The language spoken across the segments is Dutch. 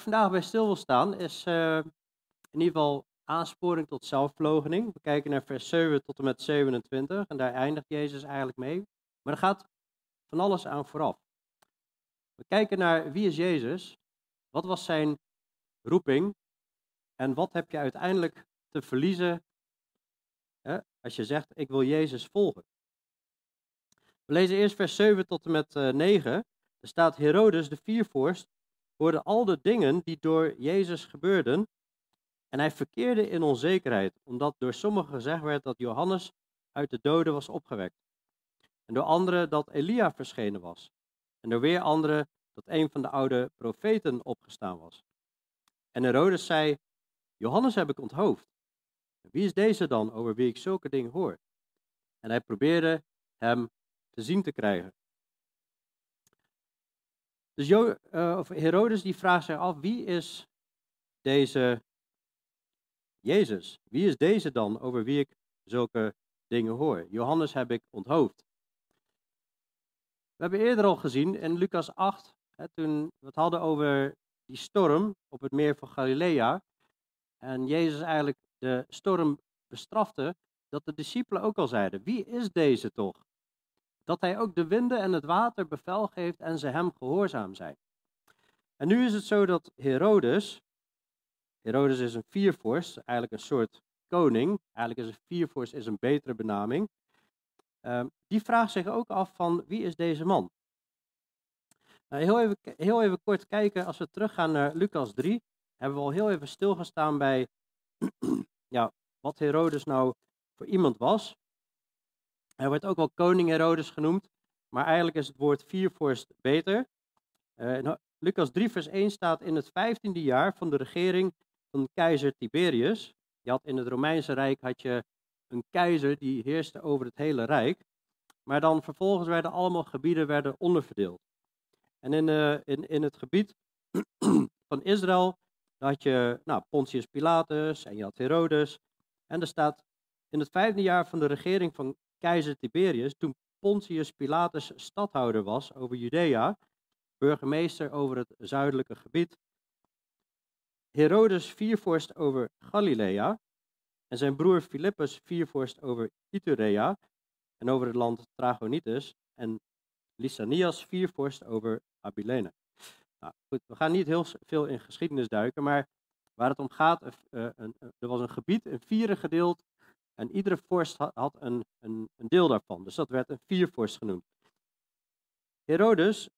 vandaag bij stil wil staan is uh, in ieder geval aansporing tot zelfverloochening. We kijken naar vers 7 tot en met 27 en daar eindigt Jezus eigenlijk mee. Maar er gaat van alles aan vooraf. We kijken naar wie is Jezus, wat was zijn roeping en wat heb je uiteindelijk te verliezen hè, als je zegt ik wil Jezus volgen. We lezen eerst vers 7 tot en met 9. Er staat Herodes de viervorst hoorde al de dingen die door Jezus gebeurden en hij verkeerde in onzekerheid, omdat door sommigen gezegd werd dat Johannes uit de doden was opgewekt. En door anderen dat Elia verschenen was. En door weer anderen dat een van de oude profeten opgestaan was. En Herodes zei, Johannes heb ik onthoofd. Wie is deze dan over wie ik zulke dingen hoor? En hij probeerde hem te zien te krijgen. Dus jo uh, of Herodes die vraagt zich af, wie is deze Jezus? Wie is deze dan over wie ik zulke dingen hoor? Johannes heb ik onthoofd. We hebben eerder al gezien in Lucas 8, hè, toen we het hadden over die storm op het meer van Galilea. En Jezus eigenlijk de storm bestrafte, dat de discipelen ook al zeiden, wie is deze toch? Dat hij ook de winden en het water bevel geeft en ze hem gehoorzaam zijn. En nu is het zo dat Herodes, Herodes is een viervorst, eigenlijk een soort koning, eigenlijk is een viervorst is een betere benaming, uh, die vraagt zich ook af van wie is deze man? Nou, heel, even, heel even kort kijken, als we teruggaan naar Lucas 3, hebben we al heel even stilgestaan bij ja, wat Herodes nou voor iemand was. Hij wordt ook wel koning Herodes genoemd, maar eigenlijk is het woord viervorst beter. Uh, Lucas 3, vers 1 staat in het vijftiende jaar van de regering van keizer Tiberius. Je had in het Romeinse Rijk had je een keizer die heerste over het hele Rijk. Maar dan vervolgens werden allemaal gebieden werden onderverdeeld. En in, uh, in, in het gebied van Israël had je nou, Pontius Pilatus en je had Herodes. En er staat in het vijfde jaar van de regering van keizer Tiberius, toen Pontius Pilatus stadhouder was over Judea, burgemeester over het zuidelijke gebied, Herodes viervorst over Galilea en zijn broer Philippus viervorst over Iturea en over het land Tragonitis en Lysanias viervorst over Abilene. Nou, goed, we gaan niet heel veel in geschiedenis duiken, maar waar het om gaat, uh, een, er was een gebied in vieren gedeeld en iedere vorst had een, een, een deel daarvan. Dus dat werd een viervorst genoemd. Herodes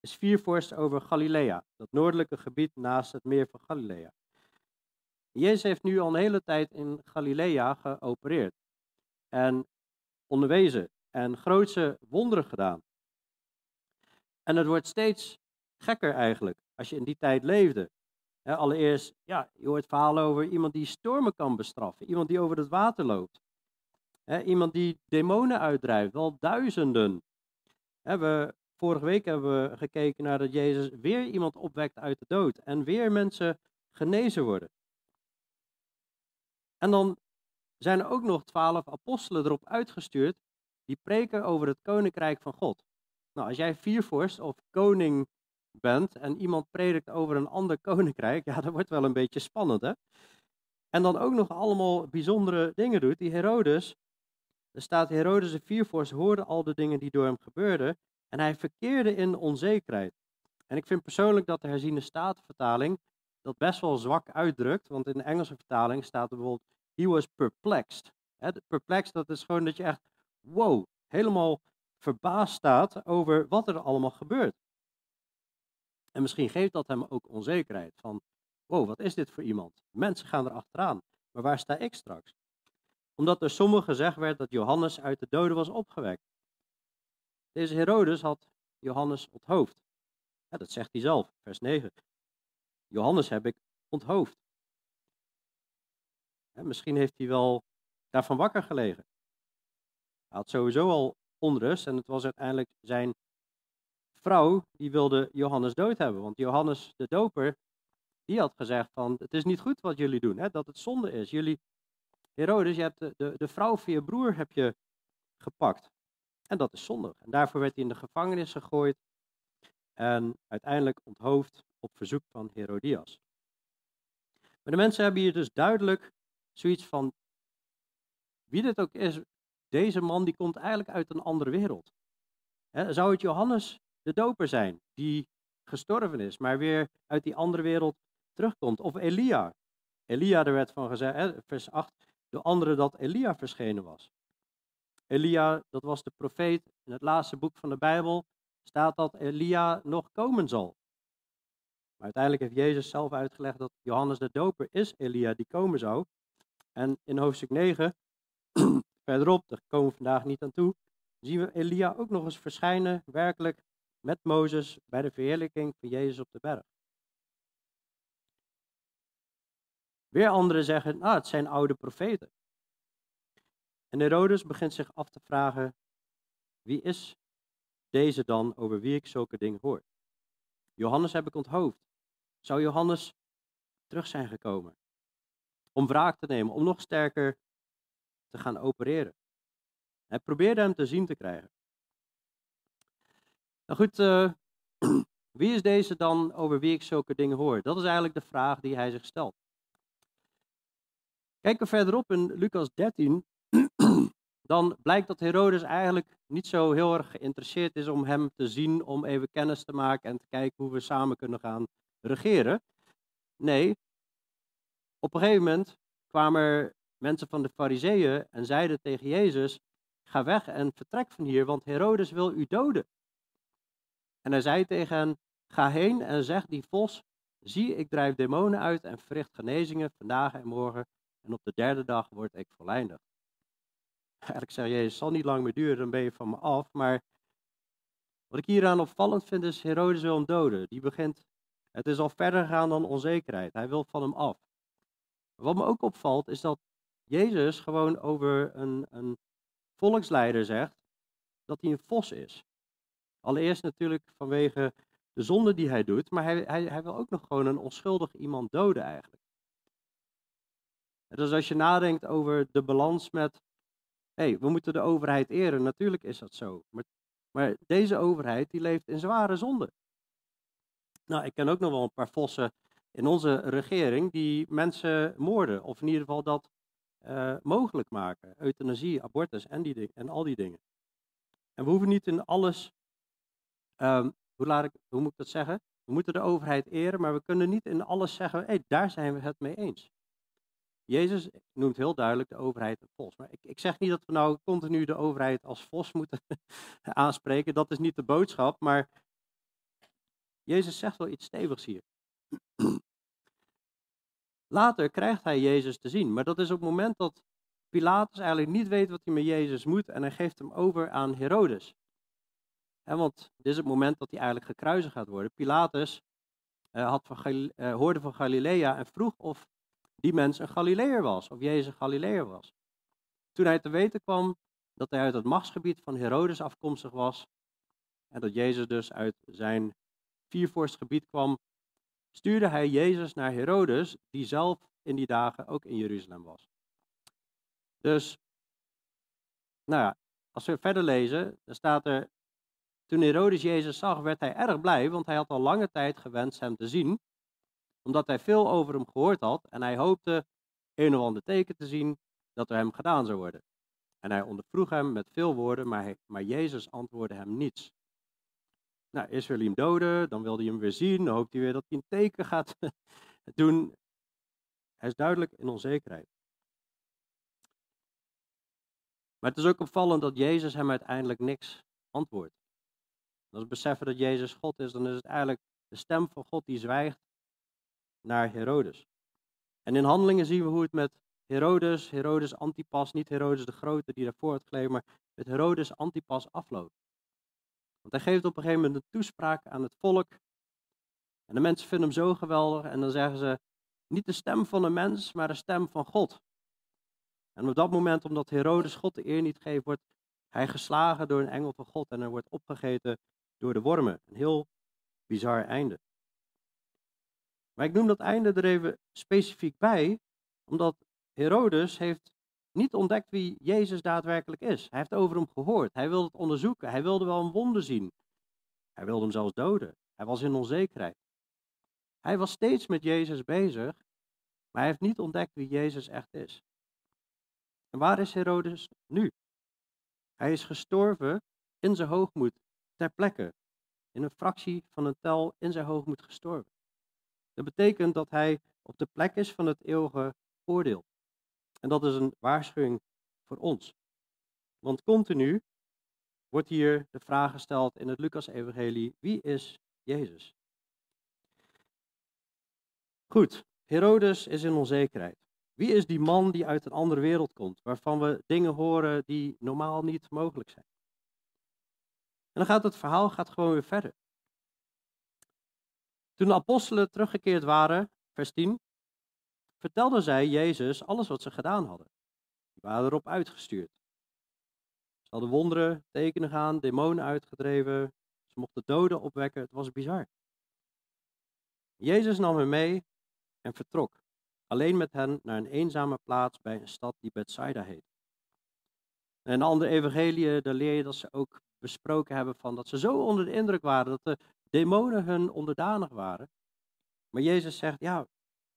is viervorst over Galilea, dat noordelijke gebied naast het meer van Galilea. Jezus heeft nu al een hele tijd in Galilea geopereerd en onderwezen en grootse wonderen gedaan. En het wordt steeds gekker eigenlijk als je in die tijd leefde allereerst, ja, je hoort verhalen over iemand die stormen kan bestraffen, iemand die over het water loopt, iemand die demonen uitdrijft, wel duizenden. we, vorige week hebben we gekeken naar dat Jezus weer iemand opwekt uit de dood en weer mensen genezen worden. En dan zijn er ook nog twaalf apostelen erop uitgestuurd die preken over het koninkrijk van God. Nou, als jij viervorst of koning bent en iemand predikt over een ander koninkrijk, ja, dat wordt wel een beetje spannend, hè? En dan ook nog allemaal bijzondere dingen doet. Die Herodes, er staat Herodes de viervorst hoorde al de dingen die door hem gebeurden en hij verkeerde in onzekerheid. En ik vind persoonlijk dat de herziene statenvertaling dat best wel zwak uitdrukt, want in de Engelse vertaling staat er bijvoorbeeld he was perplexed. Perplexed, dat is gewoon dat je echt, wow, helemaal verbaasd staat over wat er allemaal gebeurt. En misschien geeft dat hem ook onzekerheid van, wow, wat is dit voor iemand? Mensen gaan er achteraan, maar waar sta ik straks? Omdat er sommigen gezegd werd dat Johannes uit de doden was opgewekt. Deze Herodes had Johannes onthoofd. Dat zegt hij zelf, vers 9. Johannes heb ik onthoofd. misschien heeft hij wel daarvan wakker gelegen. Hij had sowieso al onrust en het was uiteindelijk zijn vrouw die wilde Johannes dood hebben. Want Johannes de doper, die had gezegd van, het is niet goed wat jullie doen, hè, dat het zonde is. Jullie, Herodes, je hebt de, de, de vrouw van je broer heb je gepakt. En dat is zondig. En daarvoor werd hij in de gevangenis gegooid en uiteindelijk onthoofd op verzoek van Herodias. Maar de mensen hebben hier dus duidelijk zoiets van, wie dit ook is, deze man die komt eigenlijk uit een andere wereld. zou het Johannes de doper zijn, die gestorven is, maar weer uit die andere wereld terugkomt? Of Elia? Elia, er werd van gezegd, vers 8, de andere dat Elia verschenen was. Elia, dat was de profeet. In het laatste boek van de Bijbel staat dat Elia nog komen zal. Maar uiteindelijk heeft Jezus zelf uitgelegd dat Johannes de Doper is Elia die komen zou. En in hoofdstuk 9, verderop, daar komen we vandaag niet aan toe, zien we Elia ook nog eens verschijnen, werkelijk met Mozes bij de verheerlijking van Jezus op de berg. Weer anderen zeggen, nou, het zijn oude profeten. En Herodes begint zich af te vragen, wie is deze dan over wie ik zulke dingen hoor? Johannes heb ik onthoofd. Zou Johannes terug zijn gekomen? Om wraak te nemen, om nog sterker te gaan opereren. Hij probeerde hem te zien te krijgen. Nou goed, uh, wie is deze dan over wie ik zulke dingen hoor? Dat is eigenlijk de vraag die hij zich stelt. Kijken we verderop in Lucas 13, dan blijkt dat Herodes eigenlijk niet zo heel erg geïnteresseerd is om hem te zien, om even kennis te maken en te kijken hoe we samen kunnen gaan regeren. Nee, op een gegeven moment kwamen er mensen van de Fariseeën en zeiden tegen Jezus: Ga weg en vertrek van hier, want Herodes wil u doden. En hij zei tegen hen: Ga heen en zeg die vos: Zie, ik drijf demonen uit en verricht genezingen vandaag en morgen, en op de derde dag word ik voleindigd. Eigenlijk zei Jezus: zal niet lang meer duren, dan ben je van me af. Maar wat ik hieraan opvallend vind, is Herodes wil hem doden. Die begint het is al verder gegaan dan onzekerheid. Hij wil van hem af. Wat me ook opvalt is dat Jezus gewoon over een, een volksleider zegt dat hij een vos is. Allereerst natuurlijk vanwege de zonde die hij doet, maar hij, hij, hij wil ook nog gewoon een onschuldig iemand doden eigenlijk. Dus als je nadenkt over de balans met, hé, hey, we moeten de overheid eren, natuurlijk is dat zo. Maar, maar deze overheid die leeft in zware zonde. Nou, ik ken ook nog wel een paar vossen in onze regering die mensen moorden, of in ieder geval dat uh, mogelijk maken. Euthanasie, abortus en, die en al die dingen. En we hoeven niet in alles, um, hoe, laat hoe moet ik dat zeggen? We moeten de overheid eren, maar we kunnen niet in alles zeggen, hey, daar zijn we het mee eens. Jezus noemt heel duidelijk de overheid een vos. Maar ik, ik zeg niet dat we nou continu de overheid als vos moeten aanspreken, dat is niet de boodschap, maar Jezus zegt wel iets stevigs hier. Later krijgt hij Jezus te zien, maar dat is op het moment dat Pilatus eigenlijk niet weet wat hij met Jezus moet en hij geeft hem over aan Herodes. Want dit is het moment dat hij eigenlijk gekruisigd gaat worden. Pilatus uh, had van uh, hoorde van Galilea en vroeg of die mens een Galileër was, of Jezus een Galileër was. Toen hij te weten kwam dat hij uit het machtsgebied van Herodes afkomstig was en dat Jezus dus uit zijn viervorstgebied kwam, stuurde hij Jezus naar Herodes, die zelf in die dagen ook in Jeruzalem was. Dus, nou ja, als we verder lezen, dan staat er, toen Herodes Jezus zag, werd hij erg blij, want hij had al lange tijd gewenst hem te zien, omdat hij veel over hem gehoord had en hij hoopte een of ander teken te zien dat er hem gedaan zou worden. En hij ondervroeg hem met veel woorden, maar, maar Jezus antwoordde hem niets. Nou, hij hem doden, dan wil hij hem weer zien, dan hoopt hij weer dat hij een teken gaat doen. Hij is duidelijk in onzekerheid. Maar het is ook opvallend dat Jezus hem uiteindelijk niks antwoordt. Als we beseffen dat Jezus God is, dan is het eigenlijk de stem van God die zwijgt naar Herodes. En in handelingen zien we hoe het met Herodes, Herodes Antipas, niet Herodes de Grote die daarvoor had gelegen, maar met Herodes Antipas afloopt. Want hij geeft op een gegeven moment een toespraak aan het volk. En de mensen vinden hem zo geweldig. En dan zeggen ze, niet de stem van een mens, maar de stem van God. En op dat moment, omdat Herodes God de eer niet geeft, wordt hij geslagen door een engel van God. En hij wordt opgegeten door de wormen. Een heel bizar einde. Maar ik noem dat einde er even specifiek bij, omdat Herodes heeft niet ontdekt wie Jezus daadwerkelijk is. Hij heeft over hem gehoord. Hij wilde het onderzoeken. Hij wilde wel een wonder zien. Hij wilde hem zelfs doden. Hij was in onzekerheid. Hij was steeds met Jezus bezig, maar hij heeft niet ontdekt wie Jezus echt is. En waar is Herodes nu? Hij is gestorven in zijn hoogmoed ter. In een fractie van een tel in zijn hoogmoed gestorven. Dat betekent dat hij op de plek is van het eeuwige oordeel. En dat is een waarschuwing voor ons. Want continu wordt hier de vraag gesteld in het Lucas-evangelie, wie is Jezus? Goed, Herodes is in onzekerheid. Wie is die man die uit een andere wereld komt, waarvan we dingen horen die normaal niet mogelijk zijn? En dan gaat het verhaal gaat gewoon weer verder. Toen de apostelen teruggekeerd waren, vers 10, vertelden zij Jezus alles wat ze gedaan hadden. Die waren erop uitgestuurd. Ze hadden wonderen, tekenen gaan, demonen uitgedreven. Ze mochten doden opwekken. Het was bizar. Jezus nam hen mee en vertrok, alleen met hen naar een eenzame plaats bij een stad die Bethsaida heet. En andere evangeliën, daar leer je dat ze ook besproken hebben van dat ze zo onder de indruk waren dat de demonen hun onderdanig waren. Maar Jezus zegt, ja,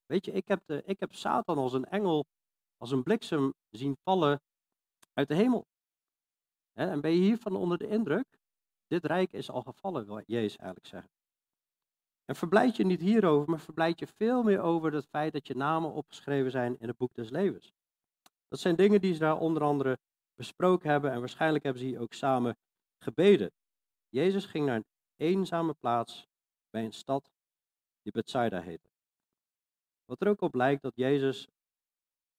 weet je, ik heb, ik heb Satan als een engel, als een bliksem zien vallen uit de hemel. En ben je hiervan onder de indruk? Dit rijk is al gevallen, wil Jezus eigenlijk zeggen. En verblijd je niet hierover, maar verblijd je veel meer over het feit dat je namen opgeschreven zijn in het boek des levens. Dat zijn dingen die ze daar onder andere besproken hebben en waarschijnlijk hebben ze hier ook samen gebeden. Jezus ging naar een eenzame plaats bij een stad die Bethsaida heette. Wat er ook op lijkt dat Jezus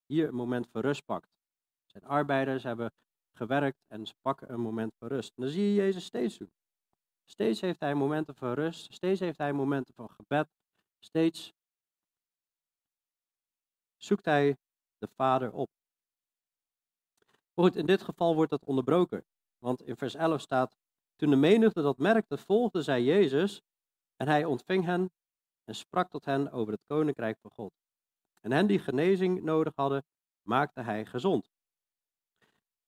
hier een moment van rust pakt. Zijn arbeiders hebben gewerkt en ze pakken een moment van rust. En dat zie je Jezus steeds doen. Steeds heeft hij momenten van rust, steeds heeft hij momenten van gebed, steeds zoekt hij de Vader op. Goed, in dit geval wordt dat onderbroken. Want in vers 11 staat, toen de menigte dat merkte, volgde zij Jezus en hij ontving hen en sprak tot hen over het koninkrijk van God. En hen die genezing nodig hadden, maakte hij gezond.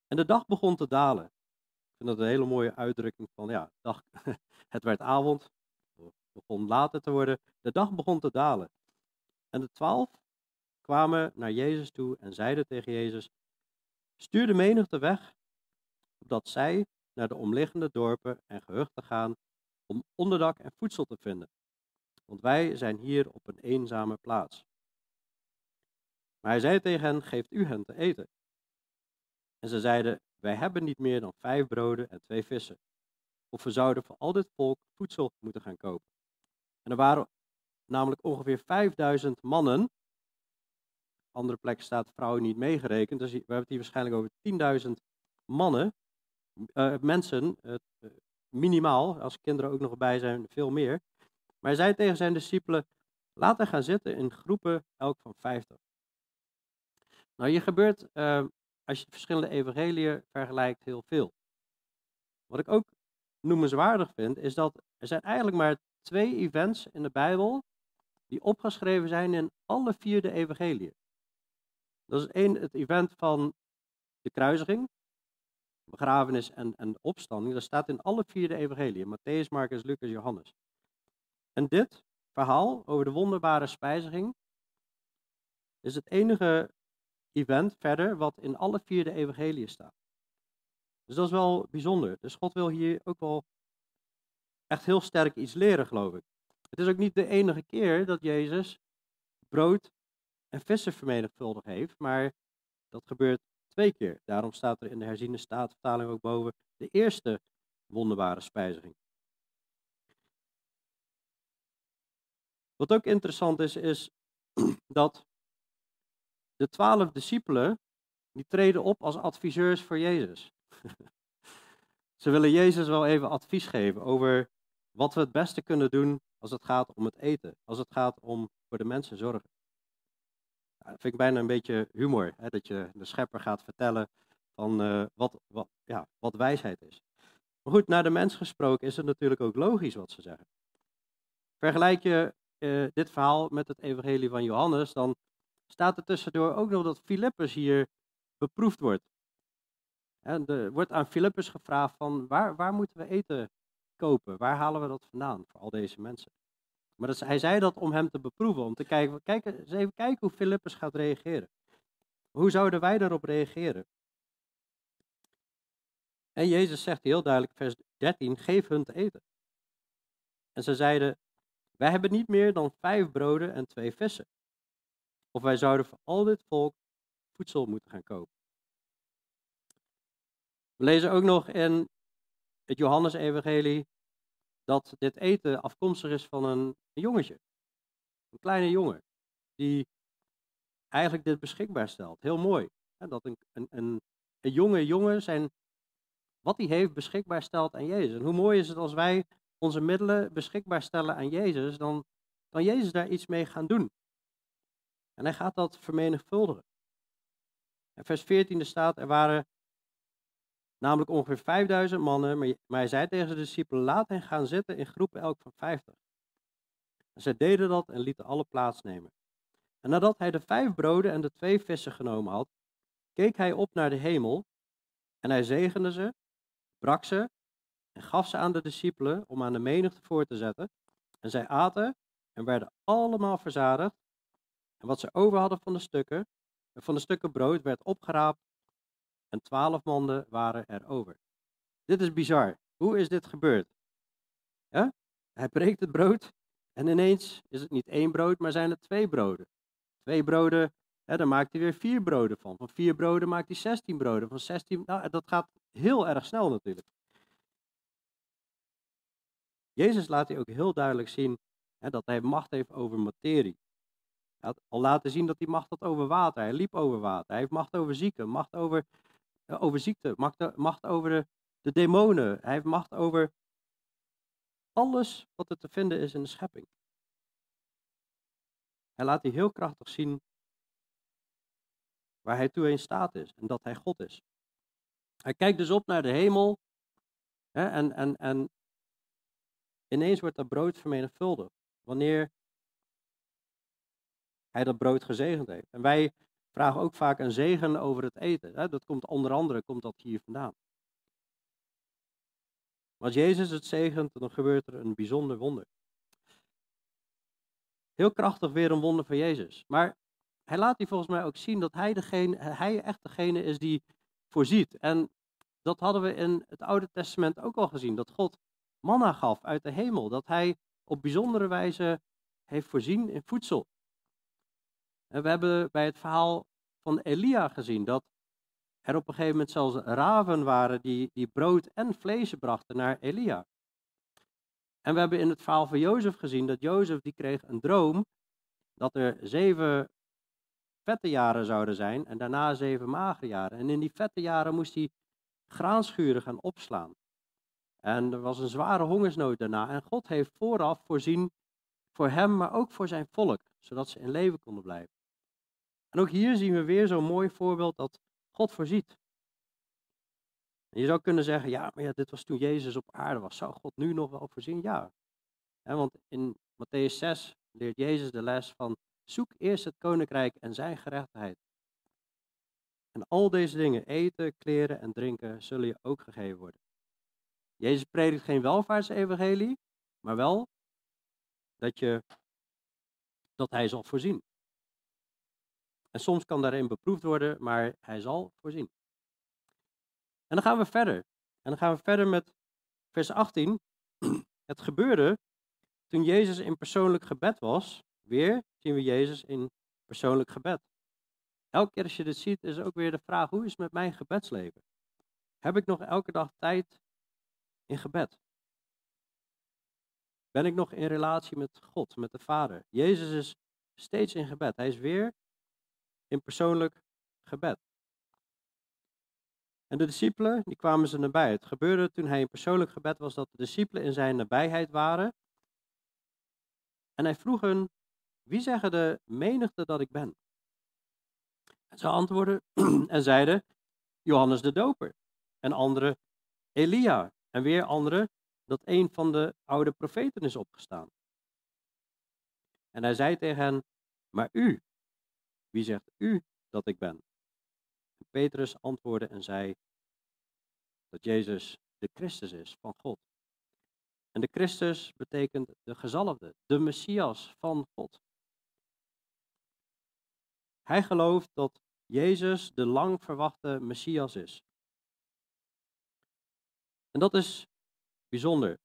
En de dag begon te dalen. Ik vind dat een hele mooie uitdrukking van, ja, dag, het werd avond, het begon later te worden, de dag begon te dalen. En de twaalf kwamen naar Jezus toe en zeiden tegen Jezus, stuur de menigte weg, opdat zij naar de omliggende dorpen en gehuchten gaan om onderdak en voedsel te vinden. Want wij zijn hier op een eenzame plaats. Maar hij zei tegen hen, geeft u hen te eten. En ze zeiden, wij hebben niet meer dan vijf broden en twee vissen. Of we zouden voor al dit volk voedsel moeten gaan kopen. En er waren namelijk ongeveer 5000 mannen. Andere plekken staat vrouwen niet meegerekend. Dus we hebben het hier waarschijnlijk over 10.000 mannen. Uh, mensen, uh, minimaal, als kinderen ook nog bij zijn, veel meer. Maar hij zei tegen zijn discipelen, laat hen gaan zitten in groepen, elk van 50. Nou, hier gebeurt, uh, als je verschillende evangeliën vergelijkt, heel veel. Wat ik ook noemenswaardig vind, is dat er zijn eigenlijk maar twee events in de Bijbel die opgeschreven zijn in alle vier de evangeliën. Dat is één, het event van de kruisiging, begrafenis en, en opstanding. Dat staat in alle vier de evangeliën, Matthäus, Marcus, Lucas, Johannes. En dit verhaal over de wonderbare spijziging is het enige event verder wat in alle vier de evangeliën staat. Dus dat is wel bijzonder. Dus God wil hier ook wel echt heel sterk iets leren, geloof ik. Het is ook niet de enige keer dat Jezus brood en vissen vermenigvuldigd heeft, maar dat gebeurt twee keer. Daarom staat er in de herziene staatvertaling ook boven de eerste wonderbare spijziging. Wat ook interessant is, is dat de twaalf discipelen, die treden op als adviseurs voor Jezus. Ze willen Jezus wel even advies geven over wat we het beste kunnen doen als het gaat om het eten, als het gaat om voor de mensen zorgen. Dat vind ik bijna een beetje humor, hè, dat je de schepper gaat vertellen van uh, wat, wat, ja, wat wijsheid is. Maar goed, naar de mens gesproken is het natuurlijk ook logisch wat ze zeggen. Vergelijk je uh, dit verhaal met het evangelie van Johannes, dan staat er tussendoor ook nog dat Filippus hier beproefd wordt. En er wordt aan Filippus gevraagd van waar, waar moeten we eten kopen? Waar halen we dat vandaan voor al deze mensen? Maar hij zei dat om hem te beproeven, om te kijken, kijk eens even kijken hoe Filippus gaat reageren. Hoe zouden wij daarop reageren? En Jezus zegt heel duidelijk, vers 13, geef hun te eten. En ze zeiden, wij hebben niet meer dan vijf broden en twee vissen. Of wij zouden voor al dit volk voedsel moeten gaan kopen. We lezen ook nog in het Johannes-evangelie dat dit eten afkomstig is van een, jongetje. Een kleine jongen, die eigenlijk dit beschikbaar stelt. Heel mooi. Hè, dat een, een, een, een jonge jongen zijn, wat hij heeft beschikbaar stelt aan Jezus. En hoe mooi is het als wij onze middelen beschikbaar stellen aan Jezus, dan kan Jezus daar iets mee gaan doen. En hij gaat dat vermenigvuldigen. Vers 14 staat, er waren namelijk ongeveer 5000 mannen, maar hij zei tegen de discipelen, laat hen gaan zitten in groepen elk van 50. En zij deden dat en lieten alle plaatsnemen. En nadat hij de vijf broden en de twee vissen genomen had, keek hij op naar de hemel en hij zegende ze, brak ze en gaf ze aan de discipelen om aan de menigte voor te zetten. En zij aten en werden allemaal verzadigd. En wat ze over hadden van de stukken, van de stukken brood werd opgeraapt en twaalf manden waren er over. Dit is bizar. Hoe is dit gebeurd? Hij breekt het brood en ineens is het niet één brood, maar zijn het twee broden. Twee broden, hè, dan maakt hij weer vier broden van. Van vier broden maakt hij zestien broden. Van zestien, nou, dat gaat heel erg snel natuurlijk. Jezus laat hij ook heel duidelijk zien hè, dat hij macht heeft over materie. Hij had al laten zien dat hij macht had over water. Hij liep over water. Hij heeft macht over zieken, macht over, over ziekte, macht, macht over de, de demonen. Hij heeft macht over alles wat er te vinden is in de schepping. Hij laat hij heel krachtig zien waar hij toe in staat is en dat hij God is. Hij kijkt dus op naar de hemel hè, en, en, en ineens wordt dat brood vermenigvuldigd. Wanneer hij dat brood gezegend heeft. En wij vragen ook vaak een zegen over het eten. Dat komt onder andere komt dat hier vandaan. Als Jezus het zegent, dan gebeurt er een bijzonder wonder. Heel krachtig weer een wonder van Jezus. Maar hij laat hier volgens mij ook zien dat hij, degene, hij echt degene is die voorziet. En dat hadden we in het Oude Testament ook al gezien. Dat God manna gaf uit de hemel. Dat hij op bijzondere wijze heeft voorzien in voedsel. En we hebben bij het verhaal van Elia gezien dat er op een gegeven moment zelfs raven waren die, die brood en vlees brachten naar Elia. En we hebben in het verhaal van Jozef gezien dat Jozef die kreeg een droom dat er zeven vette jaren zouden zijn en daarna zeven magere jaren. En in die vette jaren moest hij graanschuren gaan opslaan. En er was een zware hongersnood daarna. En God heeft vooraf voorzien voor hem, maar ook voor zijn volk, zodat ze in leven konden blijven. En ook hier zien we weer zo'n mooi voorbeeld dat God voorziet. En je zou kunnen zeggen, ja, maar ja, dit was toen Jezus op aarde was. Zou God nu nog wel voorzien? Ja. want in Matthäus 6 leert Jezus de les van zoek eerst het koninkrijk en zijn gerechtigheid. En al deze dingen, eten, kleren en drinken, zullen je ook gegeven worden. Jezus predikt geen welvaartsevangelie, maar wel dat, je, dat hij zal voorzien. En soms kan daarin beproefd worden, maar hij zal voorzien. En dan gaan we verder. En dan gaan we verder met vers 18. Het gebeurde toen Jezus in persoonlijk gebed was. Weer zien we Jezus in persoonlijk gebed. Elke keer als je dit ziet, is ook weer de vraag: hoe is het met mijn gebedsleven? Heb ik nog elke dag tijd in gebed? Ben ik nog in relatie met God, met de Vader? Jezus is steeds in gebed. Hij is weer in persoonlijk gebed. En de discipelen, die kwamen ze nabij. Het gebeurde toen hij in persoonlijk gebed was dat de discipelen in zijn nabijheid waren. En hij vroeg hen, wie zeggen de menigte dat ik ben? En ze antwoordden en zeiden, Johannes de Doper. En anderen, Elia. En weer anderen, dat een van de oude profeten is opgestaan. En hij zei tegen hen, maar u, wie zegt u dat ik ben? En Petrus antwoordde en zei dat Jezus de Christus is van God. En de Christus betekent de gezalfde, de Messias van God. Hij gelooft dat Jezus de lang verwachte Messias is. En dat is bijzonder.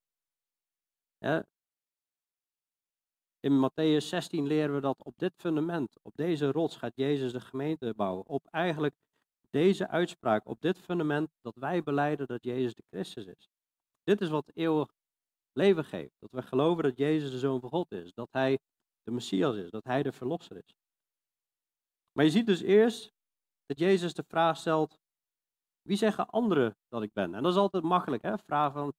In Matthäus 16 leren we dat op dit fundament, op deze rots, gaat Jezus de gemeente bouwen. Op eigenlijk deze uitspraak, op dit fundament dat wij beleiden dat Jezus de Christus is. Dit is wat eeuwig leven geeft. Dat we geloven dat Jezus de Zoon van God is. Dat Hij de Messias is. Dat Hij de Verlosser is. Maar je ziet dus eerst dat Jezus de vraag stelt: wie zeggen anderen dat ik ben? En dat is altijd makkelijk, hè? Vragen van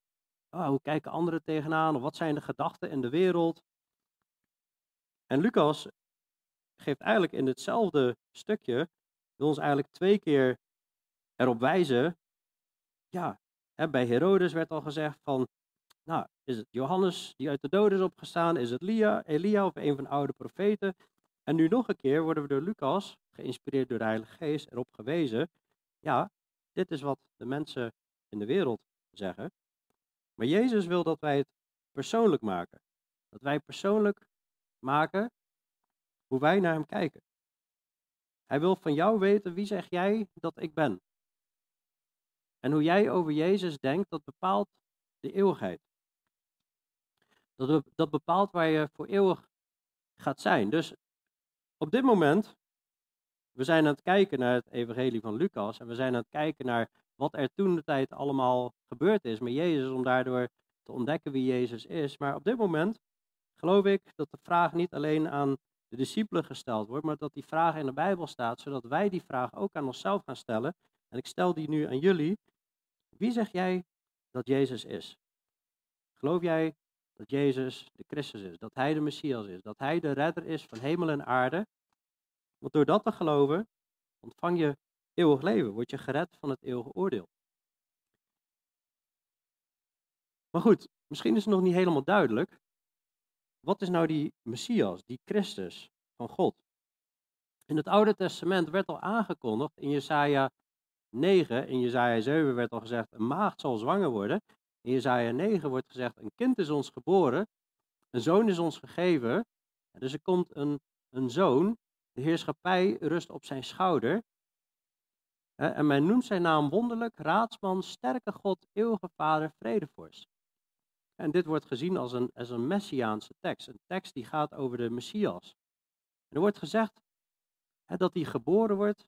oh, hoe kijken anderen tegenaan? Of wat zijn de gedachten in de wereld? En Lucas geeft eigenlijk in hetzelfde stukje, wil ons eigenlijk twee keer erop wijzen. Ja, hè, bij Herodes werd al gezegd van, nou, is het Johannes die uit de doden is opgestaan? Is het Elia, Elia of een van de oude profeten? En nu nog een keer worden we door Lucas, geïnspireerd door de Heilige Geest, erop gewezen. Ja, dit is wat de mensen in de wereld zeggen. Maar Jezus wil dat wij het persoonlijk maken. Dat wij persoonlijk maken hoe wij naar Hem kijken. Hij wil van jou weten wie zeg jij dat ik ben. En hoe jij over Jezus denkt, dat bepaalt de eeuwigheid. Dat, bepaalt waar je voor eeuwig gaat zijn. Dus op dit moment, we zijn aan het kijken naar het evangelie van Lucas en we zijn aan het kijken naar wat er toen de tijd allemaal gebeurd is met Jezus, om daardoor te ontdekken wie Jezus is. Maar op dit moment geloof ik dat de vraag niet alleen aan de discipelen gesteld wordt, maar dat die vraag in de Bijbel staat, zodat wij die vraag ook aan onszelf gaan stellen. En ik stel die nu aan jullie. Wie zeg jij dat Jezus is? Geloof jij dat Jezus de Christus is, dat Hij de Messias is, dat Hij de redder is van hemel en aarde? Want door dat te geloven, ontvang je eeuwig leven, word je gered van het eeuwige oordeel. Maar goed, misschien is het nog niet helemaal duidelijk. Wat is nou die Messias, die Christus van God? In het Oude Testament werd al aangekondigd in Jesaja 9, in Jesaja 7 werd al gezegd, een maagd zal zwanger worden. In Jesaja 9 wordt gezegd, een kind is ons geboren, een zoon is ons gegeven. Dus er komt een, een zoon, de heerschappij rust op zijn schouder. En men noemt zijn naam wonderlijk, raadsman, sterke God, eeuwige vader, vredevorst. En dit wordt gezien als een, als een messiaanse tekst, een tekst die gaat over de Messias. En er wordt gezegd hè, dat hij geboren wordt,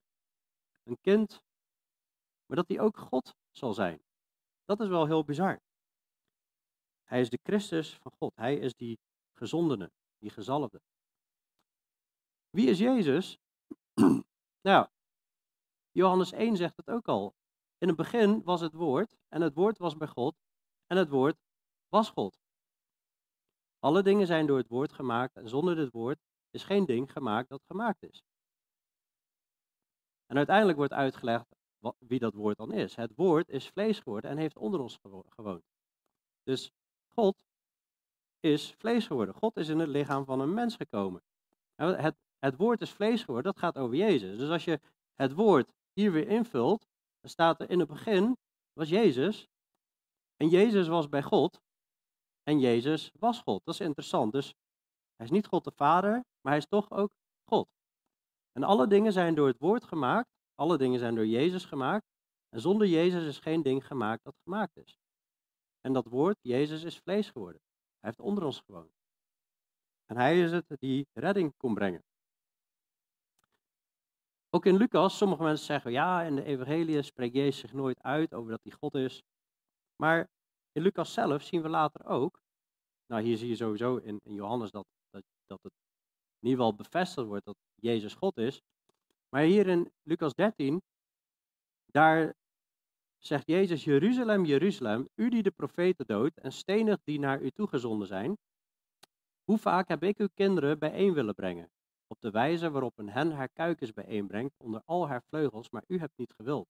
een kind, maar dat hij ook God zal zijn. Dat is wel heel bizar. Hij is de Christus van God. Hij is die gezondene, die gezalfde. Wie is Jezus? nou, Johannes 1 zegt het ook al. In het begin was het woord en het woord was bij God en het woord was God. Alle dingen zijn door het woord gemaakt en zonder dit woord is geen ding gemaakt dat gemaakt is. En uiteindelijk wordt uitgelegd wie dat woord dan is. Het woord is vlees geworden en heeft onder ons gewoond. Dus God is vlees geworden. God is in het lichaam van een mens gekomen. Het, het woord is vlees geworden, dat gaat over Jezus. Dus als je het woord hier weer invult, dan staat er in het begin was Jezus. En Jezus was bij God. En Jezus was God. Dat is interessant. Dus hij is niet God de Vader, maar hij is toch ook God. En alle dingen zijn door het woord gemaakt. Alle dingen zijn door Jezus gemaakt. En zonder Jezus is geen ding gemaakt dat gemaakt is. En dat woord, Jezus, is vlees geworden. Hij heeft onder ons gewoond. En hij is het die redding kon brengen. Ook in Lucas, sommige mensen zeggen, ja, in de evangelie spreekt Jezus zich nooit uit over dat hij God is. Maar in Lucas zelf zien we later ook, nou hier zie je sowieso in, Johannes dat, dat, dat het in ieder geval bevestigd wordt dat Jezus God is. Maar hier in Lucas 13, daar zegt Jezus, Jeruzalem, Jeruzalem, u die de profeten doodt en stenigt die naar u toegezonden zijn. Hoe vaak heb ik uw kinderen bijeen willen brengen? Op de wijze waarop een hen haar kuikens bijeenbrengt onder al haar vleugels, maar u hebt niet gewild.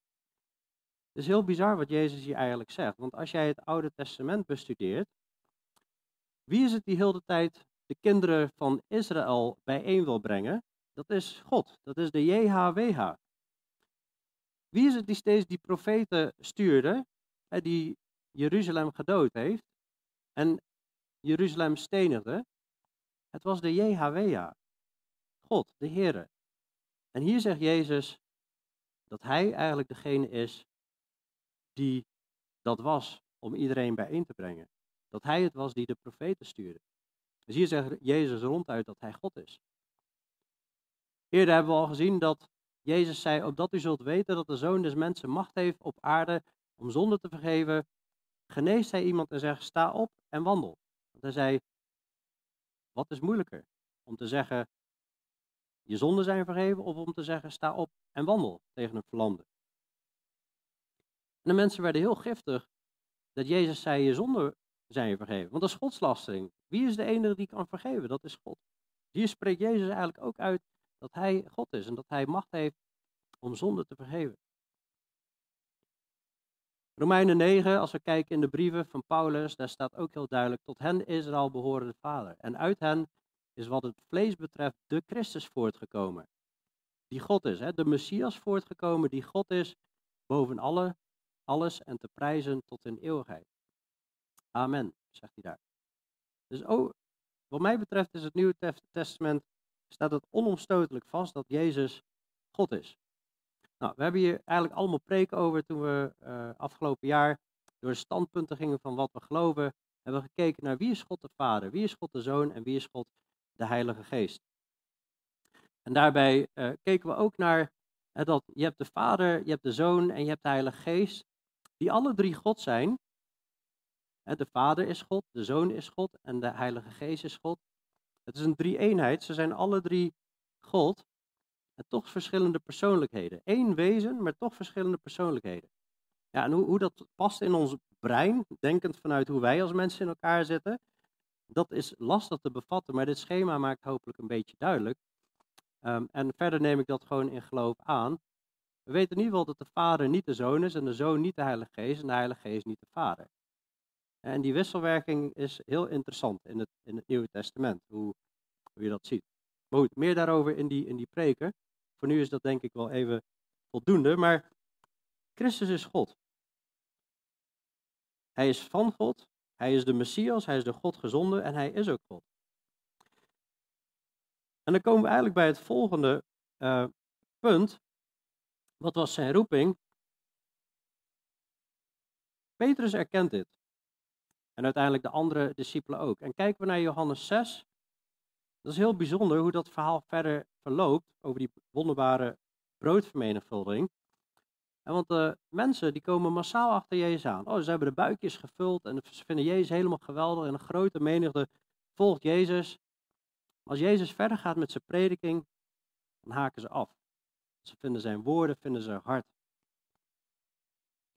Het is heel bizar wat Jezus hier eigenlijk zegt. Want als jij het Oude Testament bestudeert, wie is het die heel de tijd de kinderen van Israël bijeen wil brengen? Dat is God. Dat is de JHWH. Wie is het die steeds die profeten stuurde, die Jeruzalem gedood heeft? en Jeruzalem stenigde, het was de JHWH, God, de Heere. En hier zegt Jezus dat hij eigenlijk degene is die dat was om iedereen bijeen te brengen. Dat hij het was die de profeten stuurde. Dus hier zegt Jezus ronduit dat hij God is. Eerder hebben we al gezien dat Jezus zei, opdat u zult weten dat de Zoon des Mensen macht heeft op aarde om zonde te vergeven, geneest hij iemand en zegt, sta op en wandel. Want hij zei, wat is moeilijker? Om te zeggen, je zonden zijn vergeven, of om te zeggen, sta op en wandel tegen een verlamde. En de mensen werden heel giftig dat Jezus zei, je zonden zijn je vergeven. Want dat is godslastering. Wie is de enige die kan vergeven? Dat is God. Hier spreekt Jezus eigenlijk ook uit dat hij God is en dat hij macht heeft om zonde te vergeven. Romeinen 9, als we kijken in de brieven van Paulus, daar staat ook heel duidelijk, tot hen Israël behoren de Vader. En uit hen is wat het vlees betreft de Christus voortgekomen. Die God is, hè? de Messias voortgekomen, die God is, boven alle, alles en te prijzen tot in eeuwigheid. Amen, zegt hij daar. Dus wat mij betreft is het Nieuwe Testament, staat het onomstotelijk vast dat Jezus God is. Nou, we hebben hier eigenlijk allemaal preken over toen we uh, afgelopen jaar door standpunten gingen van wat we geloven. Hebben we gekeken naar wie is God de Vader, wie is God de Zoon en wie is God de Heilige Geest. En daarbij uh, keken we ook naar dat je hebt de Vader, je hebt de Zoon en je hebt de Heilige Geest, die alle drie God zijn. de Vader is God, de Zoon is God en de Heilige Geest is God. Het is een drie-eenheid, ze zijn alle drie God en toch verschillende persoonlijkheden. Eén wezen, maar toch verschillende persoonlijkheden. Ja, en hoe, hoe dat past in ons brein, denkend vanuit hoe wij als mensen in elkaar zitten, dat is lastig te bevatten, maar dit schema maakt hopelijk een beetje duidelijk. Um, en verder neem ik dat gewoon in geloof aan. We weten in ieder geval dat de Vader niet de Zoon is en de Zoon niet de Heilige Geest en de Heilige Geest niet de Vader. En die wisselwerking is heel interessant in het, in het Nieuwe Testament, hoe, hoe je dat ziet. Maar goed, meer daarover in die, in die preken. Voor nu is dat denk ik wel even voldoende, maar Christus is God. Hij is van God, hij is de Messias, hij is de God gezonde en hij is ook God. En dan komen we eigenlijk bij het volgende uh, punt. Wat was zijn roeping? Petrus erkent dit. En uiteindelijk de andere discipelen ook. En kijken we naar Johannes 6. Dat is heel bijzonder hoe dat verhaal verder verloopt over die wonderbare broodvermenigvuldiging. En want de mensen die komen massaal achter Jezus aan. Oh, ze hebben de buikjes gevuld en ze vinden Jezus helemaal geweldig. En een grote menigte volgt Jezus. Als Jezus verder gaat met zijn prediking, dan haken ze af. Ze vinden zijn woorden, vinden ze hard.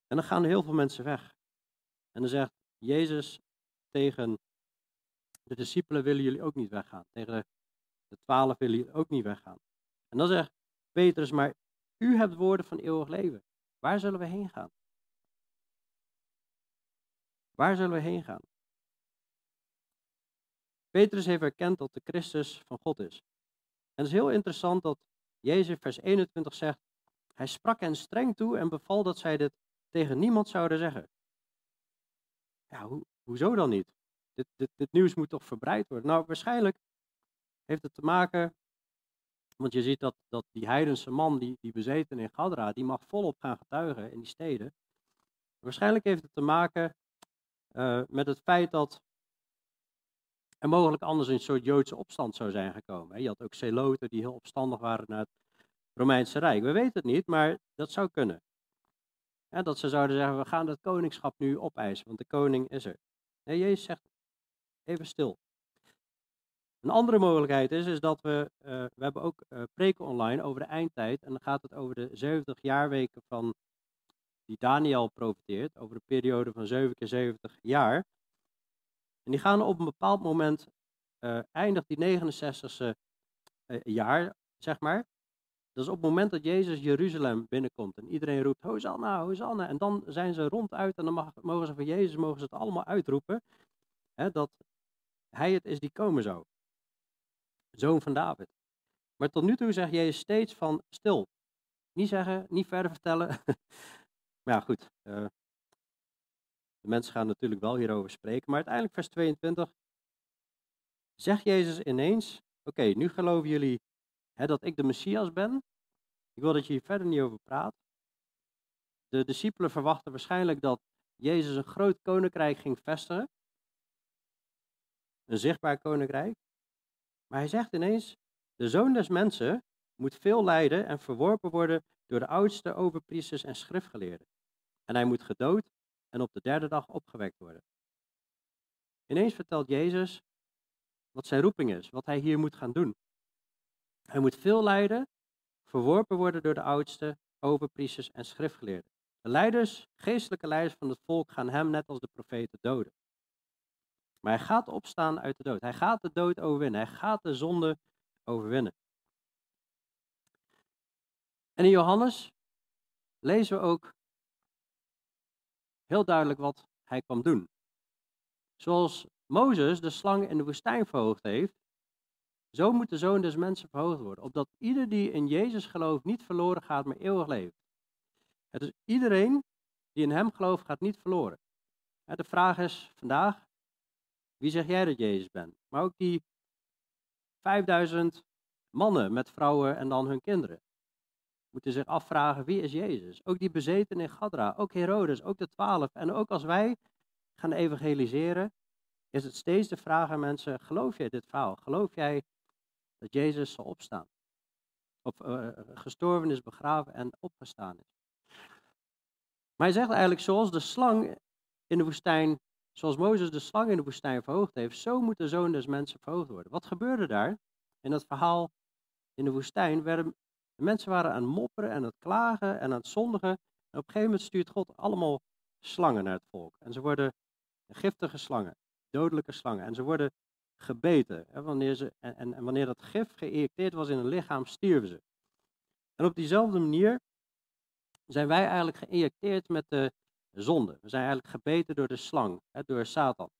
En dan gaan er heel veel mensen weg. En dan zegt Jezus tegen de discipelen, willen jullie ook niet weggaan? Tegen de, de twaalf willen jullie ook niet weggaan? En dan zegt Petrus, maar u hebt woorden van eeuwig leven. Waar zullen we heen gaan? Waar zullen we heen gaan? Petrus heeft erkend dat de Christus van God is. En het is heel interessant dat Jezus vers 21 zegt, hij sprak hen streng toe en beval dat zij dit tegen niemand zouden zeggen. Ja, ho hoezo dan niet? Dit, dit, nieuws moet toch verbreid worden? Nou, waarschijnlijk heeft het te maken want je ziet dat, dat die heidense man, die, die bezeten in Gadra, die mag volop gaan getuigen in die steden. Waarschijnlijk heeft het te maken uh, met het feit dat er mogelijk anders een soort Joodse opstand zou zijn gekomen. Je had ook Zeloten die heel opstandig waren naar het Romeinse Rijk. We weten het niet, maar dat zou kunnen. dat ze zouden zeggen, we gaan het koningschap nu opeisen, want de koning is er. Nee, Jezus zegt, even stil. Een andere mogelijkheid is, is dat we, uh, we hebben ook uh, preken online over de eindtijd. En dan gaat het over de 70 jaarweken van die Daniel profiteert, over de periode van 7 keer 70 jaar. En die gaan op een bepaald moment, uh, eindigt die 69ste jaar, zeg maar. Dat is op het moment dat Jezus Jeruzalem binnenkomt en iedereen roept, Hosanna, Hosanna. En dan zijn ze ronduit en dan mogen ze van Jezus mogen ze het allemaal uitroepen. Hè, dat hij het is die komen zou zoon van David. Maar tot nu toe zegt Jezus steeds van stil. Niet zeggen, niet verder vertellen. maar ja, goed. Uh, De mensen gaan natuurlijk wel hierover spreken, maar uiteindelijk vers 22 zegt Jezus ineens, oké, nu geloven jullie hè, dat ik de Messias ben. Ik wil dat je hier verder niet over praat. De discipelen verwachten waarschijnlijk dat Jezus een groot koninkrijk ging vestigen. Een zichtbaar koninkrijk. Maar hij zegt ineens, de zoon des mensen moet veel lijden en verworpen worden door de oudste overpriesters en schriftgeleerden. En hij moet gedood en op de derde dag opgewekt worden. Ineens vertelt Jezus wat zijn roeping is, wat hij hier moet gaan doen. Hij moet veel lijden, verworpen worden door de oudste, overpriesters en schriftgeleerden. De leiders, geestelijke leiders van het volk gaan hem net als de profeten doden. Maar hij gaat opstaan uit de dood. Hij gaat de dood overwinnen. Hij gaat de zonde overwinnen. En in Johannes lezen we ook heel duidelijk wat hij kwam doen. Zoals Mozes de slang in de woestijn verhoogd heeft, zo moet de zoon des mensen verhoogd worden, opdat ieder die in Jezus gelooft niet verloren gaat, maar eeuwig leeft. Het is iedereen die in hem gelooft gaat niet verloren. De vraag is vandaag, wie zeg jij dat Jezus bent? Maar ook die 5000 mannen met vrouwen en dan hun kinderen moeten zich afvragen wie is Jezus. Ook die bezeten in Gadra, ook Herodes, ook de twaalf. En ook als wij gaan evangeliseren, is het steeds de vraag aan mensen, geloof jij dit verhaal? Geloof jij dat Jezus zal opstaan? Of uh, gestorven is, begraven en opgestaan is. Maar hij zegt eigenlijk, zoals de slang in de woestijn, zoals Mozes de slang in de woestijn verhoogd heeft, zo moet de zoon des mensen verhoogd worden. Wat gebeurde daar? In dat verhaal in de woestijn werden de mensen waren aan het mopperen en aan het klagen en aan het zondigen. En op een gegeven moment stuurt God allemaal slangen naar het volk. En ze worden giftige slangen, dodelijke slangen. En ze worden gebeten. Hè, wanneer ze, en, en, wanneer dat gif geïnjecteerd was in een lichaam, stierven ze. En op diezelfde manier zijn wij eigenlijk geïnjecteerd met de zonde. We zijn eigenlijk gebeten door de slang, hè, door Satan.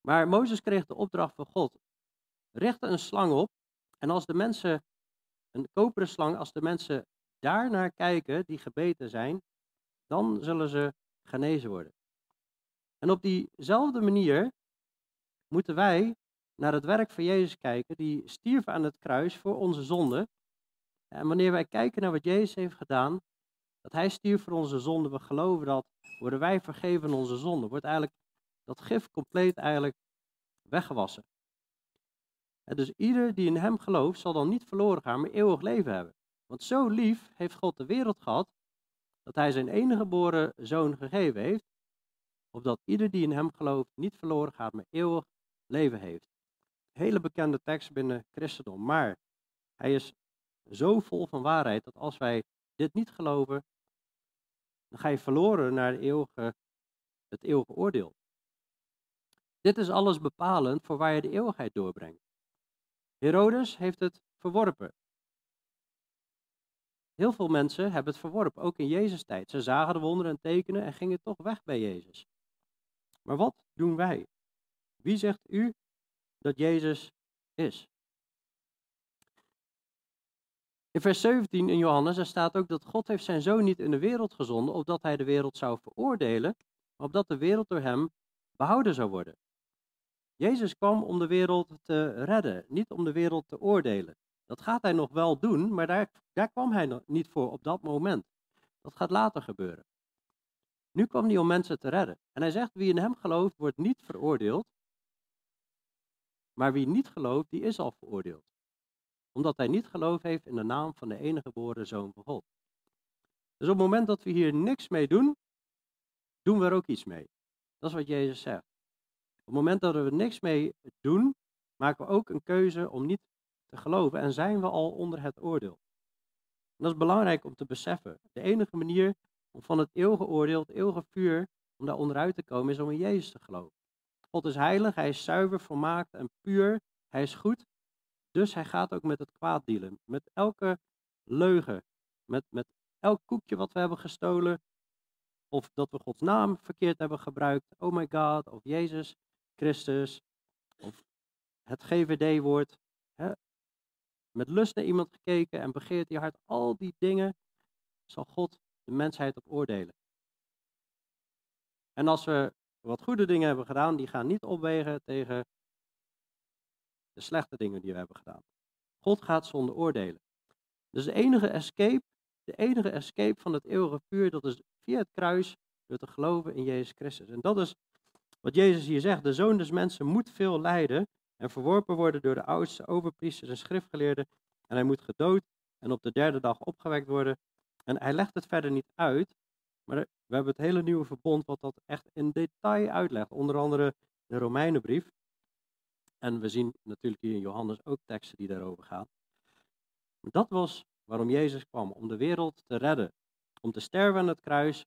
Maar Mozes kreeg de opdracht van God: richt een slang op. En als de mensen een koperen slang, als de mensen daarnaar kijken, die gebeten zijn, dan zullen ze genezen worden. En op diezelfde manier moeten wij naar het werk van Jezus kijken, die stierf aan het kruis voor onze zonde. En wanneer wij kijken naar wat Jezus heeft gedaan, dat Hij stierf voor onze zonde, we geloven dat, worden wij vergeven onze zonde. Wordt eigenlijk dat gif compleet eigenlijk weggewassen dus ieder die in hem gelooft, zal dan niet verloren gaan, maar eeuwig leven hebben. Want zo lief heeft God de wereld gehad, dat hij zijn enige geboren zoon gegeven heeft, opdat ieder die in hem gelooft niet verloren gaat, maar eeuwig leven heeft. Hele bekende tekst binnen christendom, maar hij is zo vol van waarheid dat als wij dit niet geloven, dan ga je verloren naar eeuwige, het eeuwige oordeel. Dit is alles bepalend voor waar je de eeuwigheid doorbrengt. Herodes heeft het verworpen. Heel veel mensen hebben het verworpen, ook in Jezus' tijd. Ze zagen de wonderen en tekenen en gingen toch weg bij Jezus. Maar wat doen wij? Wie zegt u dat Jezus is? In vers 17 in Johannes staat ook dat God heeft zijn zoon niet in de wereld gezonden, opdat hij de wereld zou veroordelen, maar opdat de wereld door hem behouden zou worden. Jezus kwam om de wereld te redden, niet om de wereld te oordelen. Dat gaat hij nog wel doen, maar daar, daar kwam hij niet voor op dat moment. Dat gaat later gebeuren. Nu kwam hij om mensen te redden. En hij zegt, wie in hem gelooft, wordt niet veroordeeld. Maar wie niet gelooft, die is al veroordeeld. Omdat hij niet geloof heeft in de naam van de enige geboren Zoon van God. Dus op het moment dat we hier niks mee doen, doen we er ook iets mee. Dat is wat Jezus zegt. Op het moment dat we niks mee doen, maken we ook een keuze om niet te geloven en zijn we al onder het oordeel. Dat is belangrijk om te beseffen. De enige manier om van het eeuwige oordeel, het eeuwige vuur, om daar onderuit te komen, is om in Jezus te geloven. God is heilig, hij is zuiver, volmaakt en puur. Hij is goed. Dus hij gaat ook met het kwaad dealen. Met elke leugen, met, met elk koekje wat we hebben gestolen, of dat we Gods naam verkeerd hebben gebruikt, oh my God, of Jezus. Christus, of het GVD-woord, met lust naar iemand gekeken en begeert je hart, al die dingen zal God de mensheid op oordelen. En als we wat goede dingen hebben gedaan, die gaan niet opwegen tegen de slechte dingen die we hebben gedaan. God gaat zonder oordelen. Dus de enige escape, de enige escape van het eeuwige vuur, dat is via het kruis, door te geloven in Jezus Christus. En dat is wat Jezus hier zegt. De zoon des mensen moet veel lijden en verworpen worden door de oudste overpriesters en schriftgeleerden. En hij moet gedood en op de derde dag opgewekt worden. En hij legt het verder niet uit, maar we hebben het hele nieuwe verbond wat dat echt in detail uitlegt. Onder andere de Romeinenbrief. En we zien natuurlijk hier in Johannes ook teksten die daarover gaan. Dat was waarom Jezus kwam, om de wereld te redden. Om te sterven aan het kruis,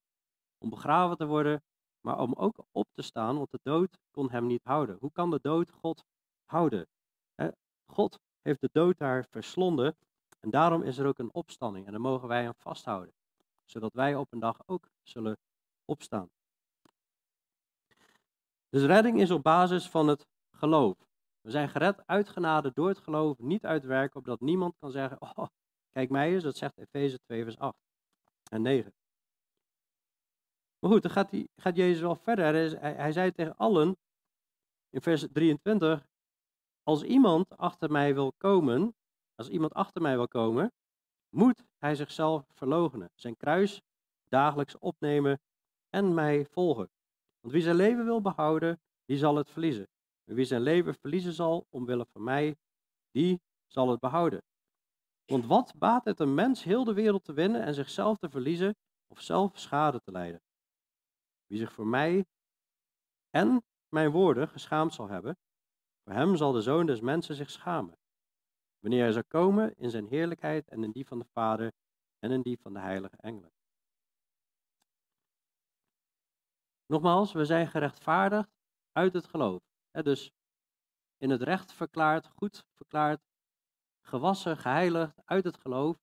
om begraven te worden, maar om ook op te staan, want de dood kon hem niet houden. Hoe kan de dood God houden? God heeft de dood daar verslonden en daarom is er ook een opstanding en daar mogen wij aan vasthouden, zodat wij op een dag ook zullen opstaan. Dus redding is op basis van het geloof. We zijn gered uit genade door het geloof, niet uit werken, opdat niemand kan zeggen, oh, kijk mij eens, dat zegt Efeze 2 vers 8 en 9. Maar goed, dan gaat, hij, gaat Jezus wel verder. Hij, hij zei tegen allen in vers 23, als iemand achter mij wil komen, als iemand achter mij wil komen, moet hij zichzelf verloochenen, zijn kruis dagelijks opnemen en mij volgen. Want wie zijn leven wil behouden, die zal het verliezen. Maar wie zijn leven verliezen zal omwille van mij, die zal het behouden. Want wat baat het een mens heel de wereld te winnen en zichzelf te verliezen of zelf schade te lijden? Wie zich voor mij en mijn woorden geschaamd zal hebben, voor hem zal de zoon des mensen zich schamen. Wanneer hij zal komen in zijn heerlijkheid en in die van de Vader en in die van de heilige engelen. Nogmaals, we zijn gerechtvaardigd uit het geloof. dus in het recht verklaard, goed verklaard, gewassen, geheiligd uit het geloof.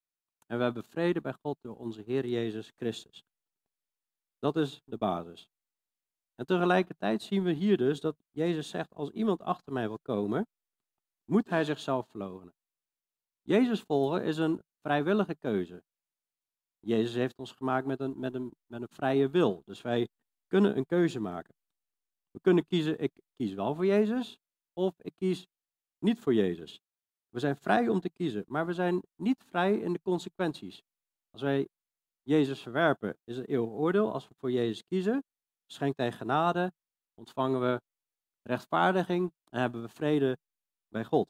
En we hebben vrede bij God door onze Heer Jezus Christus. Dat is de basis. En tegelijkertijd zien we hier dus dat Jezus zegt, als iemand achter mij wil komen, moet hij zichzelf verloochenen. Jezus volgen is een vrijwillige keuze. Jezus heeft ons gemaakt met een, met, een, met een vrije wil. Dus wij kunnen een keuze maken. We kunnen kiezen, ik kies wel voor Jezus, of ik kies niet voor Jezus. We zijn vrij om te kiezen, maar we zijn niet vrij in de consequenties. Als wij Jezus verwerpen, is het eeuwig oordeel. Als we voor Jezus kiezen, schenkt Hij genade, ontvangen we rechtvaardiging en hebben we vrede bij God.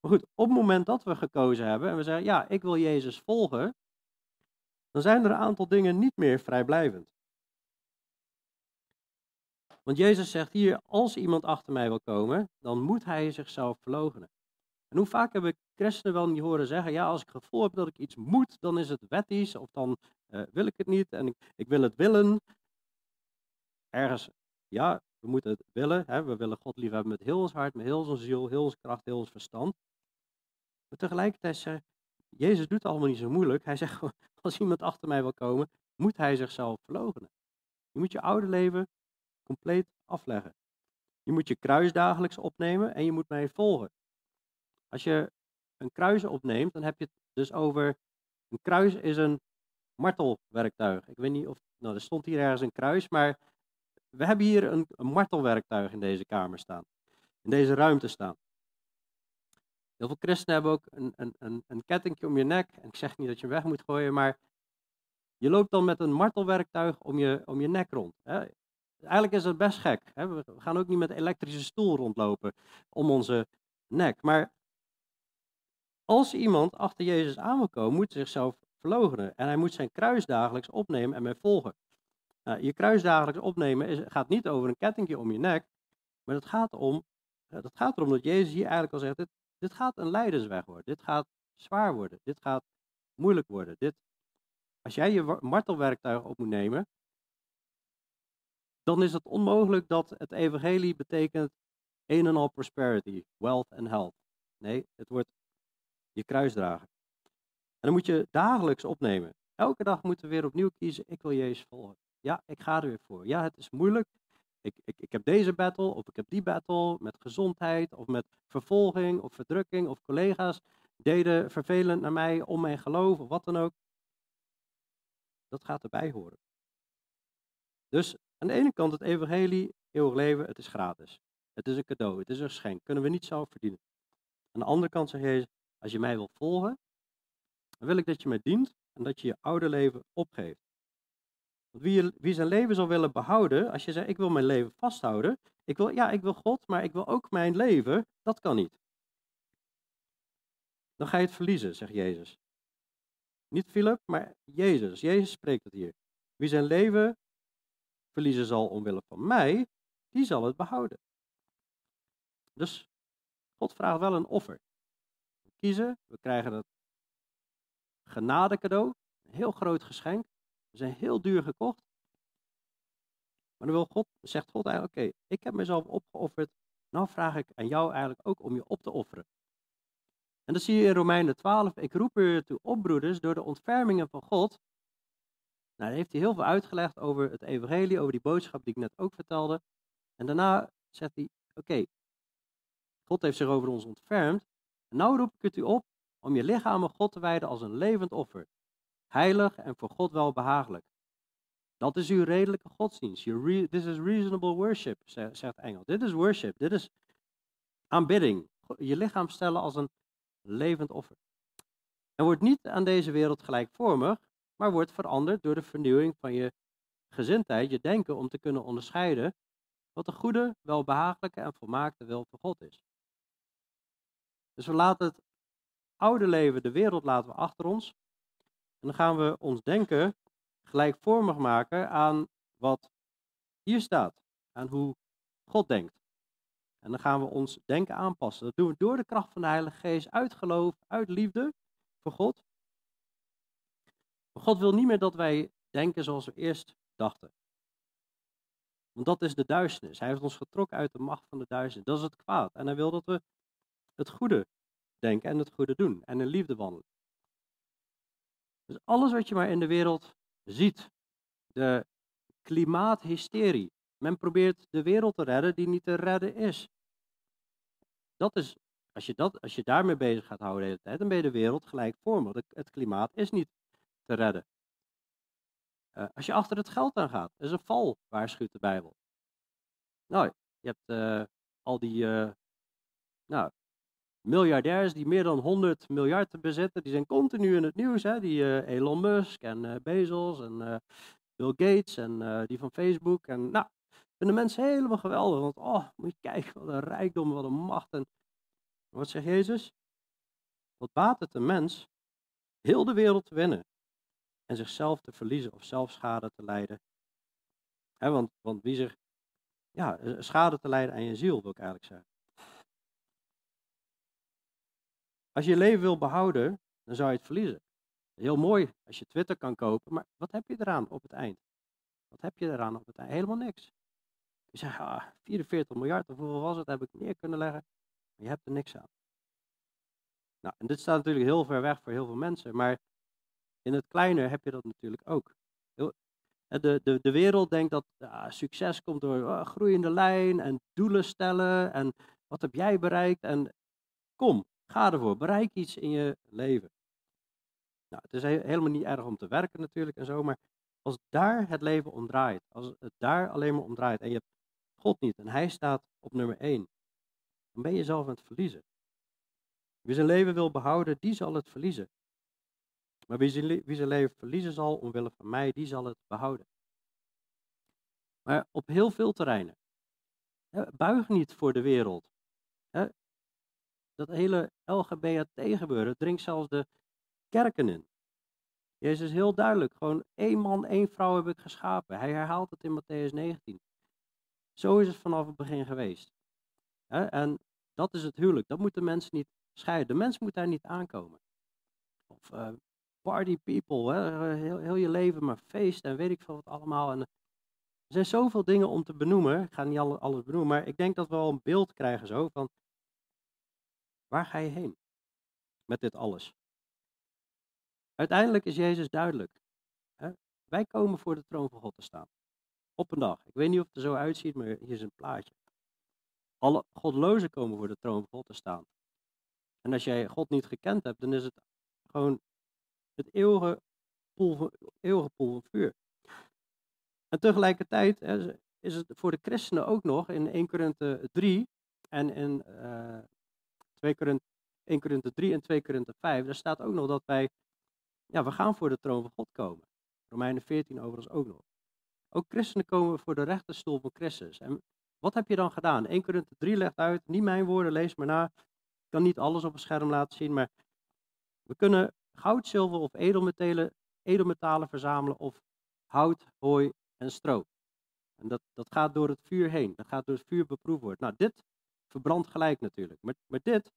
Maar goed, op het moment dat we gekozen hebben en we zeggen, ja, ik wil Jezus volgen, dan zijn er een aantal dingen niet meer vrijblijvend. Want Jezus zegt hier, als iemand achter mij wil komen, dan moet hij zichzelf verloochenen. En hoe vaak heb ik christenen wel niet horen zeggen, ja, als ik het gevoel heb dat ik iets moet, dan is het wettisch, of dan uh, wil ik het niet en ik, ik, wil het willen. Ergens, ja, we moeten het willen, hè, we willen God liefhebben met heel ons hart, met heel onze ziel, heel onze kracht, heel ons verstand. Maar tegelijkertijd zegt Jezus doet het allemaal niet zo moeilijk. Hij zegt, als iemand achter mij wil komen, moet hij zichzelf verloochenen. Je moet je oude leven compleet afleggen. Je moet je kruis dagelijks opnemen en je moet mij volgen. Als je een kruis opneemt, dan heb je het dus over. Een kruis is een martelwerktuig. Ik weet niet of. Nou, er stond hier ergens een kruis, maar we hebben hier een, een martelwerktuig in deze kamer staan. In deze ruimte staan. Heel veel christenen hebben ook een, een, een, een kettingje om je nek. En ik zeg niet dat je hem weg moet gooien, maar je loopt dan met een martelwerktuig om je, om je nek rond. Hè. Eigenlijk is het best gek. Hè. We gaan ook niet met een elektrische stoel rondlopen om onze nek. Maar als iemand achter Jezus aan wil komen, moet hij zichzelf verloochenen. En hij moet zijn kruis dagelijks opnemen en mij volgen. Nou, je kruis dagelijks opnemen is, gaat niet over een kettingje om je nek. Maar het gaat, om, dat gaat erom dat Jezus hier eigenlijk al zegt, dit, dit gaat een leidersweg worden. Dit gaat zwaar worden. Dit gaat moeilijk worden. Dit, als jij je martelwerktuig op moet nemen, dan is het onmogelijk dat het evangelie betekent een en al prosperity, wealth en health. Nee, het wordt je kruis dragen. En dan moet je dagelijks opnemen. Elke dag moeten we weer opnieuw kiezen, ik wil Jezus volgen. Ja, ik ga er weer voor. Ja, het is moeilijk. Ik, ik, ik heb deze battle of ik heb die battle met gezondheid of met vervolging of verdrukking of collega's deden vervelend naar mij om mijn geloof of wat dan ook. Dat gaat erbij horen. Dus Aan de ene kant het evangelie, eeuwig leven, het is gratis. Het is een cadeau, het is een geschenk, kunnen we niet zelf verdienen. Aan de andere kant zegt Jezus, als je mij wil volgen, dan wil ik dat je mij dient en dat je je oude leven opgeeft. Want wie, wie zijn leven zal willen behouden, als je zegt, ik wil mijn leven vasthouden, ik wil, ja, ik wil God, maar ik wil ook mijn leven, dat kan niet. Dan ga je het verliezen, zegt Jezus. Niet Philip, maar Jezus. Jezus spreekt het hier. Wie zijn leven verliezen zal omwille van mij, die zal het behouden. Dus God vraagt wel een offer. We krijgen het genade cadeau, een heel groot geschenk. We zijn heel duur gekocht. Maar dan wil God, zegt God eigenlijk, oké, ik heb mezelf opgeofferd. Nou vraag ik aan jou eigenlijk ook om je op te offeren. En dat zie je in Romeinen 12. Ik roep u toe op, broeders, door de ontfermingen van God. Nou, heeft hij heel veel uitgelegd over het evangelie, over die boodschap die ik net ook vertelde. En daarna zegt hij, oké, God heeft zich over ons ontfermd. En nou roep ik het u op om je lichaam aan God te wijden als een levend offer. Heilig en voor God wel behagelijk. Dat is uw redelijke godsdienst. this is reasonable worship, zegt Engel. Dit is worship. Dit is aanbidding. Je lichaam stellen als een levend offer. En wordt niet aan deze wereld gelijkvormig, maar wordt veranderd door de vernieuwing van je gezindheid, je denken, om te kunnen onderscheiden wat de goede, welbehagelijke en volmaakte wil van God is. Dus we laten het oude leven, de wereld laten we achter ons. En dan gaan we ons denken gelijkvormig maken aan wat hier staat. Aan hoe God denkt. En dan gaan we ons denken aanpassen. Dat doen we door de kracht van de Heilige Geest, uit geloof, uit liefde voor God. Maar God wil niet meer dat wij denken zoals we eerst dachten. Want dat is de duisternis. Hij heeft ons getrokken uit de macht van de duisternis. Dat is het kwaad. En hij wil dat we het goede denken en het goede doen. En in liefde wandelen. Dus alles wat je maar in de wereld ziet. De klimaathysterie. Men probeert de wereld te redden die niet te redden is. Dat is, als je, dat, als je daarmee bezig gaat houden de hele tijd, dan ben je de wereld gelijkvormig. Het klimaat is niet te redden. Uh, als je achter het geld aan gaat, is een val, waarschuwt de Bijbel. Nou, je hebt uh, al die uh, nou, miljardairs die meer dan 100 miljard bezitten, die zijn continu in het nieuws. Hè? Die Elon Musk en Bezos en Bill Gates en die van Facebook. En nou, vinden mensen helemaal geweldig. Want oh, moet je kijken, wat een rijkdom, wat een macht. En wat zegt Jezus? Wat baat het een mens heel de wereld te winnen en zichzelf te verliezen of zelf schade te lijden? want, want wie zich, ja, eh, schade te lijden aan je ziel, wil ik eigenlijk zeggen. Als je je leven wil behouden, dan zou je het verliezen. Heel mooi als je Twitter kan kopen, maar wat heb je eraan op het eind? Wat heb je eraan op het eind? Helemaal niks. Je zegt, ah, 44 miljard of hoeveel was het, heb ik neer kunnen leggen. Maar je hebt er niks aan. Nou, en dit staat natuurlijk heel ver weg voor heel veel mensen, maar in het kleine heb je dat natuurlijk ook. De, de, de wereld denkt dat ja, succes komt door oh, groeiende lijn en doelen stellen en wat heb jij bereikt en kom, ga ervoor, bereik iets in je leven. Nou, het is helemaal niet erg om te werken natuurlijk en zo, maar als daar het leven om draait, als het daar alleen maar om draait en je hebt God niet en Hij staat op nummer 1, dan ben je zelf aan het verliezen. Wie zijn leven wil behouden, die zal het verliezen. Maar wie zijn, wie zijn leven verliezen zal omwille van mij, die zal het behouden. Maar op heel veel terreinen. buig niet voor de wereld. Dat hele LGBT-gebeuren dringt zelfs de kerken in. Jezus is heel duidelijk. Gewoon één man, één vrouw heb ik geschapen. Hij herhaalt het in Matthäus 19. Zo is het vanaf het begin geweest. En dat is het huwelijk. Dat moeten mensen niet scheiden. De mens moet daar niet aankomen. Of uh, party people, hè? Heel, je leven maar feest en weet ik veel wat allemaal. Er zijn zoveel dingen om te benoemen. Ik ga niet alles benoemen, maar ik denk dat we wel een beeld krijgen zo van waar ga je heen met dit alles? Uiteindelijk is Jezus duidelijk. Hè? Wij komen voor de troon van God te staan. Op een dag. Ik weet niet of het er zo uitziet, maar hier is een plaatje. Alle godlozen komen voor de troon van God te staan. En als jij God niet gekend hebt, dan is het gewoon het eeuwige poel van, eeuwige vuur. En tegelijkertijd hè, is het voor de christenen ook nog in 1 Korinthe 3 en in uh, 2 Korinthe, 1 Korinthe 3 en 2 Korinthe 5, daar staat ook nog dat wij, ja, we gaan voor de troon van God komen. Romeinen 14 overigens ook nog. Ook christenen komen voor de rechterstoel van Christus. En wat heb je dan gedaan? 1 Korinthe 3 legt uit, niet mijn woorden, lees maar na. Ik kan niet alles op een scherm laten zien, maar we kunnen goud, zilver of edelmetalen, edelmetalen verzamelen of hout, hooi en stro. En dat, dat gaat door het vuur heen. Dat gaat door het vuur beproefd worden. Nou, dit verbrandt gelijk natuurlijk. Maar, dit,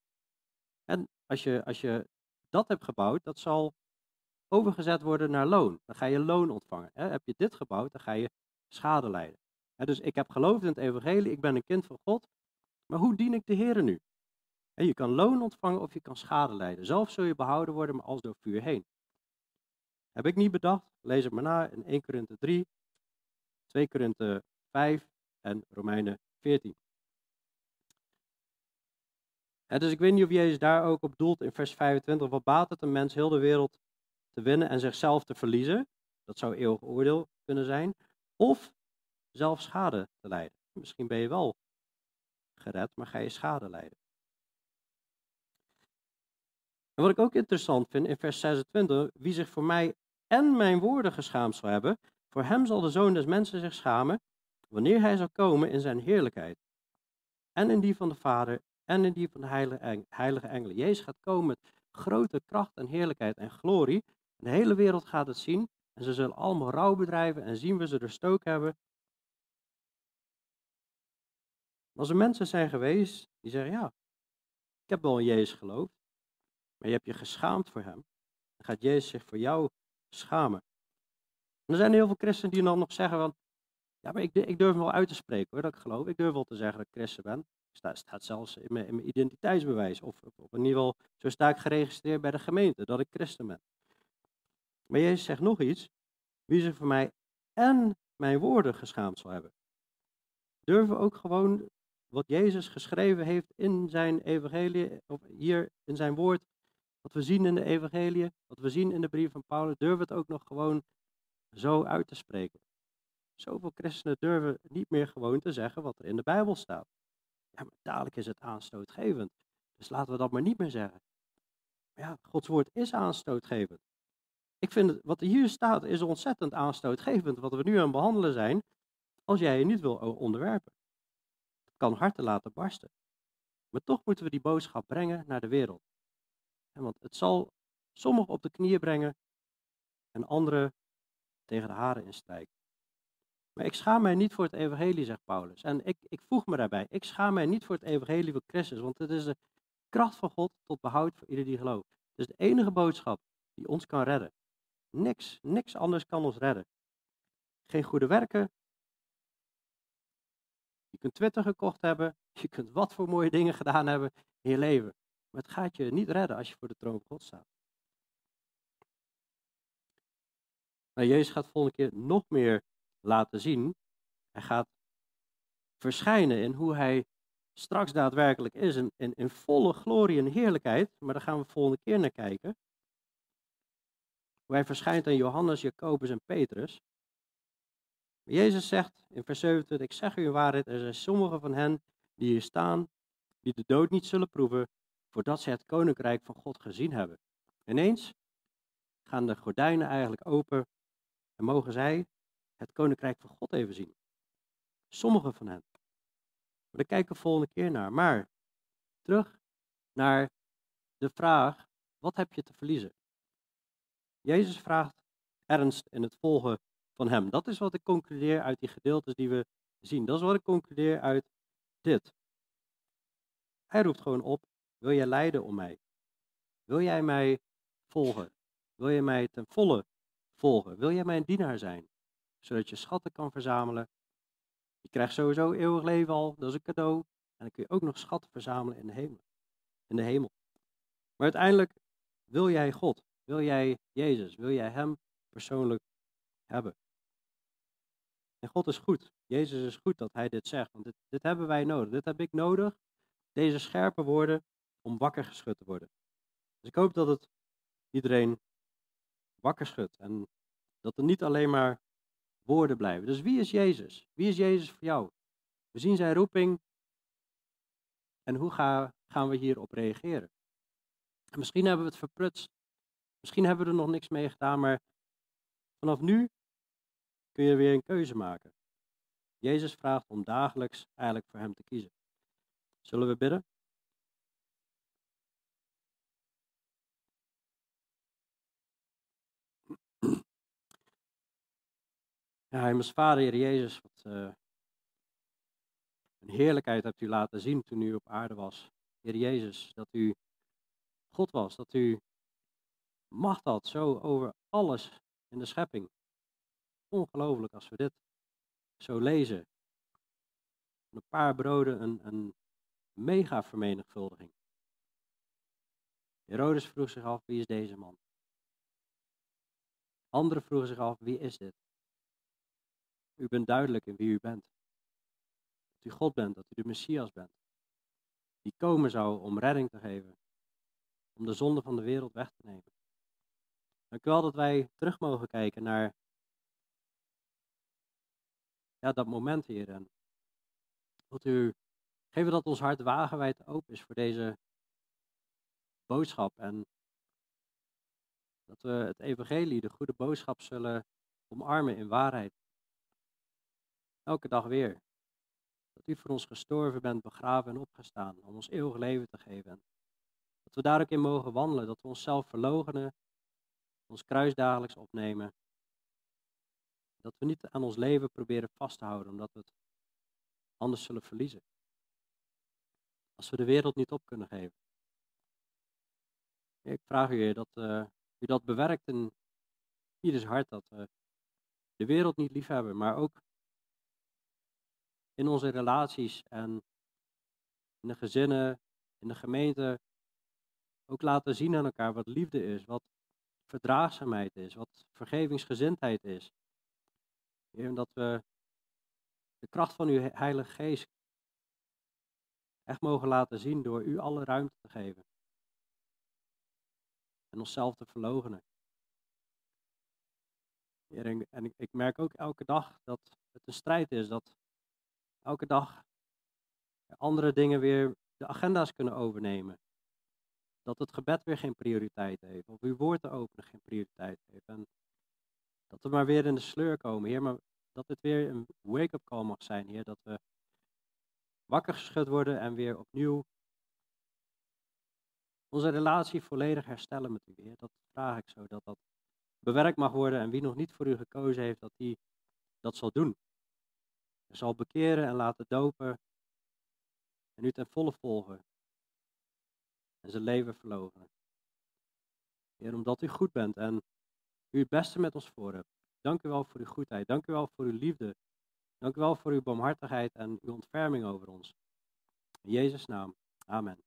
en als je, als je dat hebt gebouwd, dat zal overgezet worden naar loon. Dan ga je loon ontvangen. Hè? Heb je dit gebouwd, dan ga je schade lijden. dus ik heb geloofd in het evangelie, ik ben een kind van God. Maar hoe dien ik de Heer nu? Je kan loon ontvangen of je kan schade lijden. Zelf zul je behouden worden, maar als door vuur heen. Heb ik niet bedacht, lees het maar na in 1 Korinthe 3, 2 Korinthe 5 en Romeinen 14. Dus ik weet niet of Jezus daar ook op doelt in vers 25. Wat baat het een mens heel de wereld te winnen en zichzelf te verliezen? Dat zou eeuwig oordeel kunnen zijn. Of zelf schade te lijden. Misschien ben je wel gered, maar ga je schade lijden. En wat ik ook interessant vind in vers 26, wie zich voor mij en mijn woorden geschaamd zal hebben, voor hem zal de zoon des mensen zich schamen, wanneer hij zal komen in zijn heerlijkheid. En in die van de Vader en in die van de heilige, engelen. Jezus gaat komen met grote kracht en heerlijkheid en glorie. de hele wereld gaat het zien. En ze zullen allemaal rouw bedrijven en zien we ze er stook hebben. Als er mensen zijn geweest die zeggen, ja, ik heb wel in Jezus geloofd, maar je hebt je geschaamd voor hem, dan gaat Jezus zich voor jou schamen. En er zijn heel veel christenen die dan nog zeggen van, ja, maar ik, ik durf wel uit te spreken hoor, dat ik geloof. Ik durf wel te zeggen dat ik christen ben. Het staat, zelfs in mijn, identiteitsbewijs. Of, of, in ieder geval, zo sta ik geregistreerd bij de gemeente, dat ik christen ben. Maar Jezus zegt nog iets. Wie zich voor mij en mijn woorden geschaamd zal hebben. Durven we ook gewoon wat Jezus geschreven heeft in zijn evangelie, of hier in zijn woord, wat we zien in de evangelie, wat we zien in de brief van Paulus, durven het ook nog gewoon zo uit te spreken. Zoveel christenen durven niet meer gewoon te zeggen wat er in de Bijbel staat. Ja, maar dadelijk is het aanstootgevend. Dus laten we dat maar niet meer zeggen. Maar ja, Gods woord is aanstootgevend. Ik vind het, wat hier staat is ontzettend aanstootgevend, wat we nu aan behandelen zijn, als jij je niet wil onderwerpen. Het kan harten laten barsten. Maar toch moeten we die boodschap brengen naar de wereld. Want het zal sommigen op de knieën brengen en anderen tegen de haren instrijken. Maar ik schaam mij niet voor het evangelie, zegt Paulus. En ik, ik voeg me daarbij. Ik schaam mij niet voor het evangelie van Christus, want het is de kracht van God tot behoud voor ieder die gelooft. Het is de enige boodschap die ons kan redden. Niks, niks anders kan ons redden. Geen goede werken. Je kunt Twitter gekocht hebben. Je kunt wat voor mooie dingen gedaan hebben in je leven. Maar het gaat je niet redden als je voor de troon van God staat. Nou, Jezus gaat volgende keer nog meer laten zien. Hij gaat verschijnen in hoe hij straks daadwerkelijk is. In, in, volle glorie en heerlijkheid. Maar daar gaan we volgende keer naar kijken. Hoe hij verschijnt aan Johannes, Jacobus en Petrus. Jezus zegt in vers 27, ik zeg u in waarheid, er zijn sommigen van hen die hier staan, die de dood niet zullen proeven, voordat ze het koninkrijk van God gezien hebben. Ineens gaan de gordijnen eigenlijk open en mogen zij het koninkrijk van God even zien. Sommigen van hen. Daar kijken we volgende keer naar. Maar terug naar de vraag: wat heb je te verliezen? Jezus vraagt ernst in het volgen van hem. Dat is wat ik concludeer uit die gedeeltes die we zien. Dat is wat ik concludeer uit dit. Hij roept gewoon op: wil jij lijden om mij? Wil jij mij volgen? Wil je mij ten volle volgen? Wil jij mijn dienaar zijn? Zodat je schatten kan verzamelen. Je krijgt sowieso eeuwig leven al, dat is een cadeau. En dan kun je ook nog schatten verzamelen in de hemel. In de hemel. Maar uiteindelijk wil jij God. Wil jij Jezus? Wil jij Hem persoonlijk hebben? En God is goed. Jezus is goed dat Hij dit zegt. Want dit, dit hebben wij nodig. Dit heb ik nodig. Deze scherpe woorden om wakker geschud te worden. Dus ik hoop dat het iedereen wakker schudt. En dat er niet alleen maar woorden blijven. Dus wie is Jezus? Wie is Jezus voor jou? We zien zijn roeping. En hoe ga, gaan we hierop reageren? En misschien hebben we het verprutst. Misschien hebben we er nog niks mee gedaan, maar vanaf nu kun je weer een keuze maken. Jezus vraagt om dagelijks eigenlijk voor hem te kiezen. Zullen we bidden? Ja, Hemels Vader, Heer Jezus, wat uh, een heerlijkheid hebt u laten zien toen u op aarde was. Heer Jezus, dat u God was, dat u macht had zo over alles in de schepping. Ongelooflijk als we dit zo lezen. Een paar broden, een, een mega vermenigvuldiging. Herodes vroeg zich af, wie is deze man? Anderen vroegen zich af, wie is dit? U bent duidelijk in wie u bent. Dat u God bent, dat u de Messias bent. Die komen zou om redding te geven. Om de zonde van de wereld weg te nemen. Dank u wel dat wij terug mogen kijken naar dat moment, Heer. En wilt u geven dat ons hart wagenwijd open is voor deze boodschap. En dat we het evangelie, de goede boodschap, zullen omarmen in waarheid. Elke dag weer. Dat u voor ons gestorven bent, begraven en opgestaan om ons eeuwig leven te geven. Dat we daar ook in mogen wandelen, dat we onszelf verlogenen, ons kruis dagelijks opnemen. Dat we niet aan ons leven proberen vast te houden, omdat we het anders zullen verliezen. Als we de wereld niet op kunnen geven. Ik vraag u, dat uh, u dat bewerkt in ieders hart, dat we de wereld niet lief hebben, maar ook in onze relaties en in de gezinnen, in de gemeente, ook laten zien aan elkaar wat liefde is, wat verdraagzaamheid is, wat vergevingsgezindheid is. Heer, dat we de kracht van uw Heilige Geest echt mogen laten zien door u alle ruimte te geven. En onszelf te verlogenen. Heer, en ik merk ook elke dag dat het een strijd is, dat elke dag andere dingen weer de agenda's kunnen overnemen. Dat het gebed weer geen prioriteit heeft, of uw woord te openen geen prioriteit heeft. En dat we maar weer in de sleur komen, Heer, maar dat het weer een wake-up call mag zijn, Heer. Dat we wakker geschud worden en weer opnieuw onze relatie volledig herstellen met u, Heer. Dat vraag ik zo, dat dat bewerkt mag worden en wie nog niet voor u gekozen heeft, dat die dat zal doen zal bekeren en laten dopen en u ten volle volgen en zijn leven verlogen. Heer, omdat u goed bent en u het beste met ons voor hebt. Dank u wel voor uw goedheid. Dank u wel voor uw liefde. Dank u wel voor uw barmhartigheid en uw ontferming over ons. In Jezus' naam. Amen.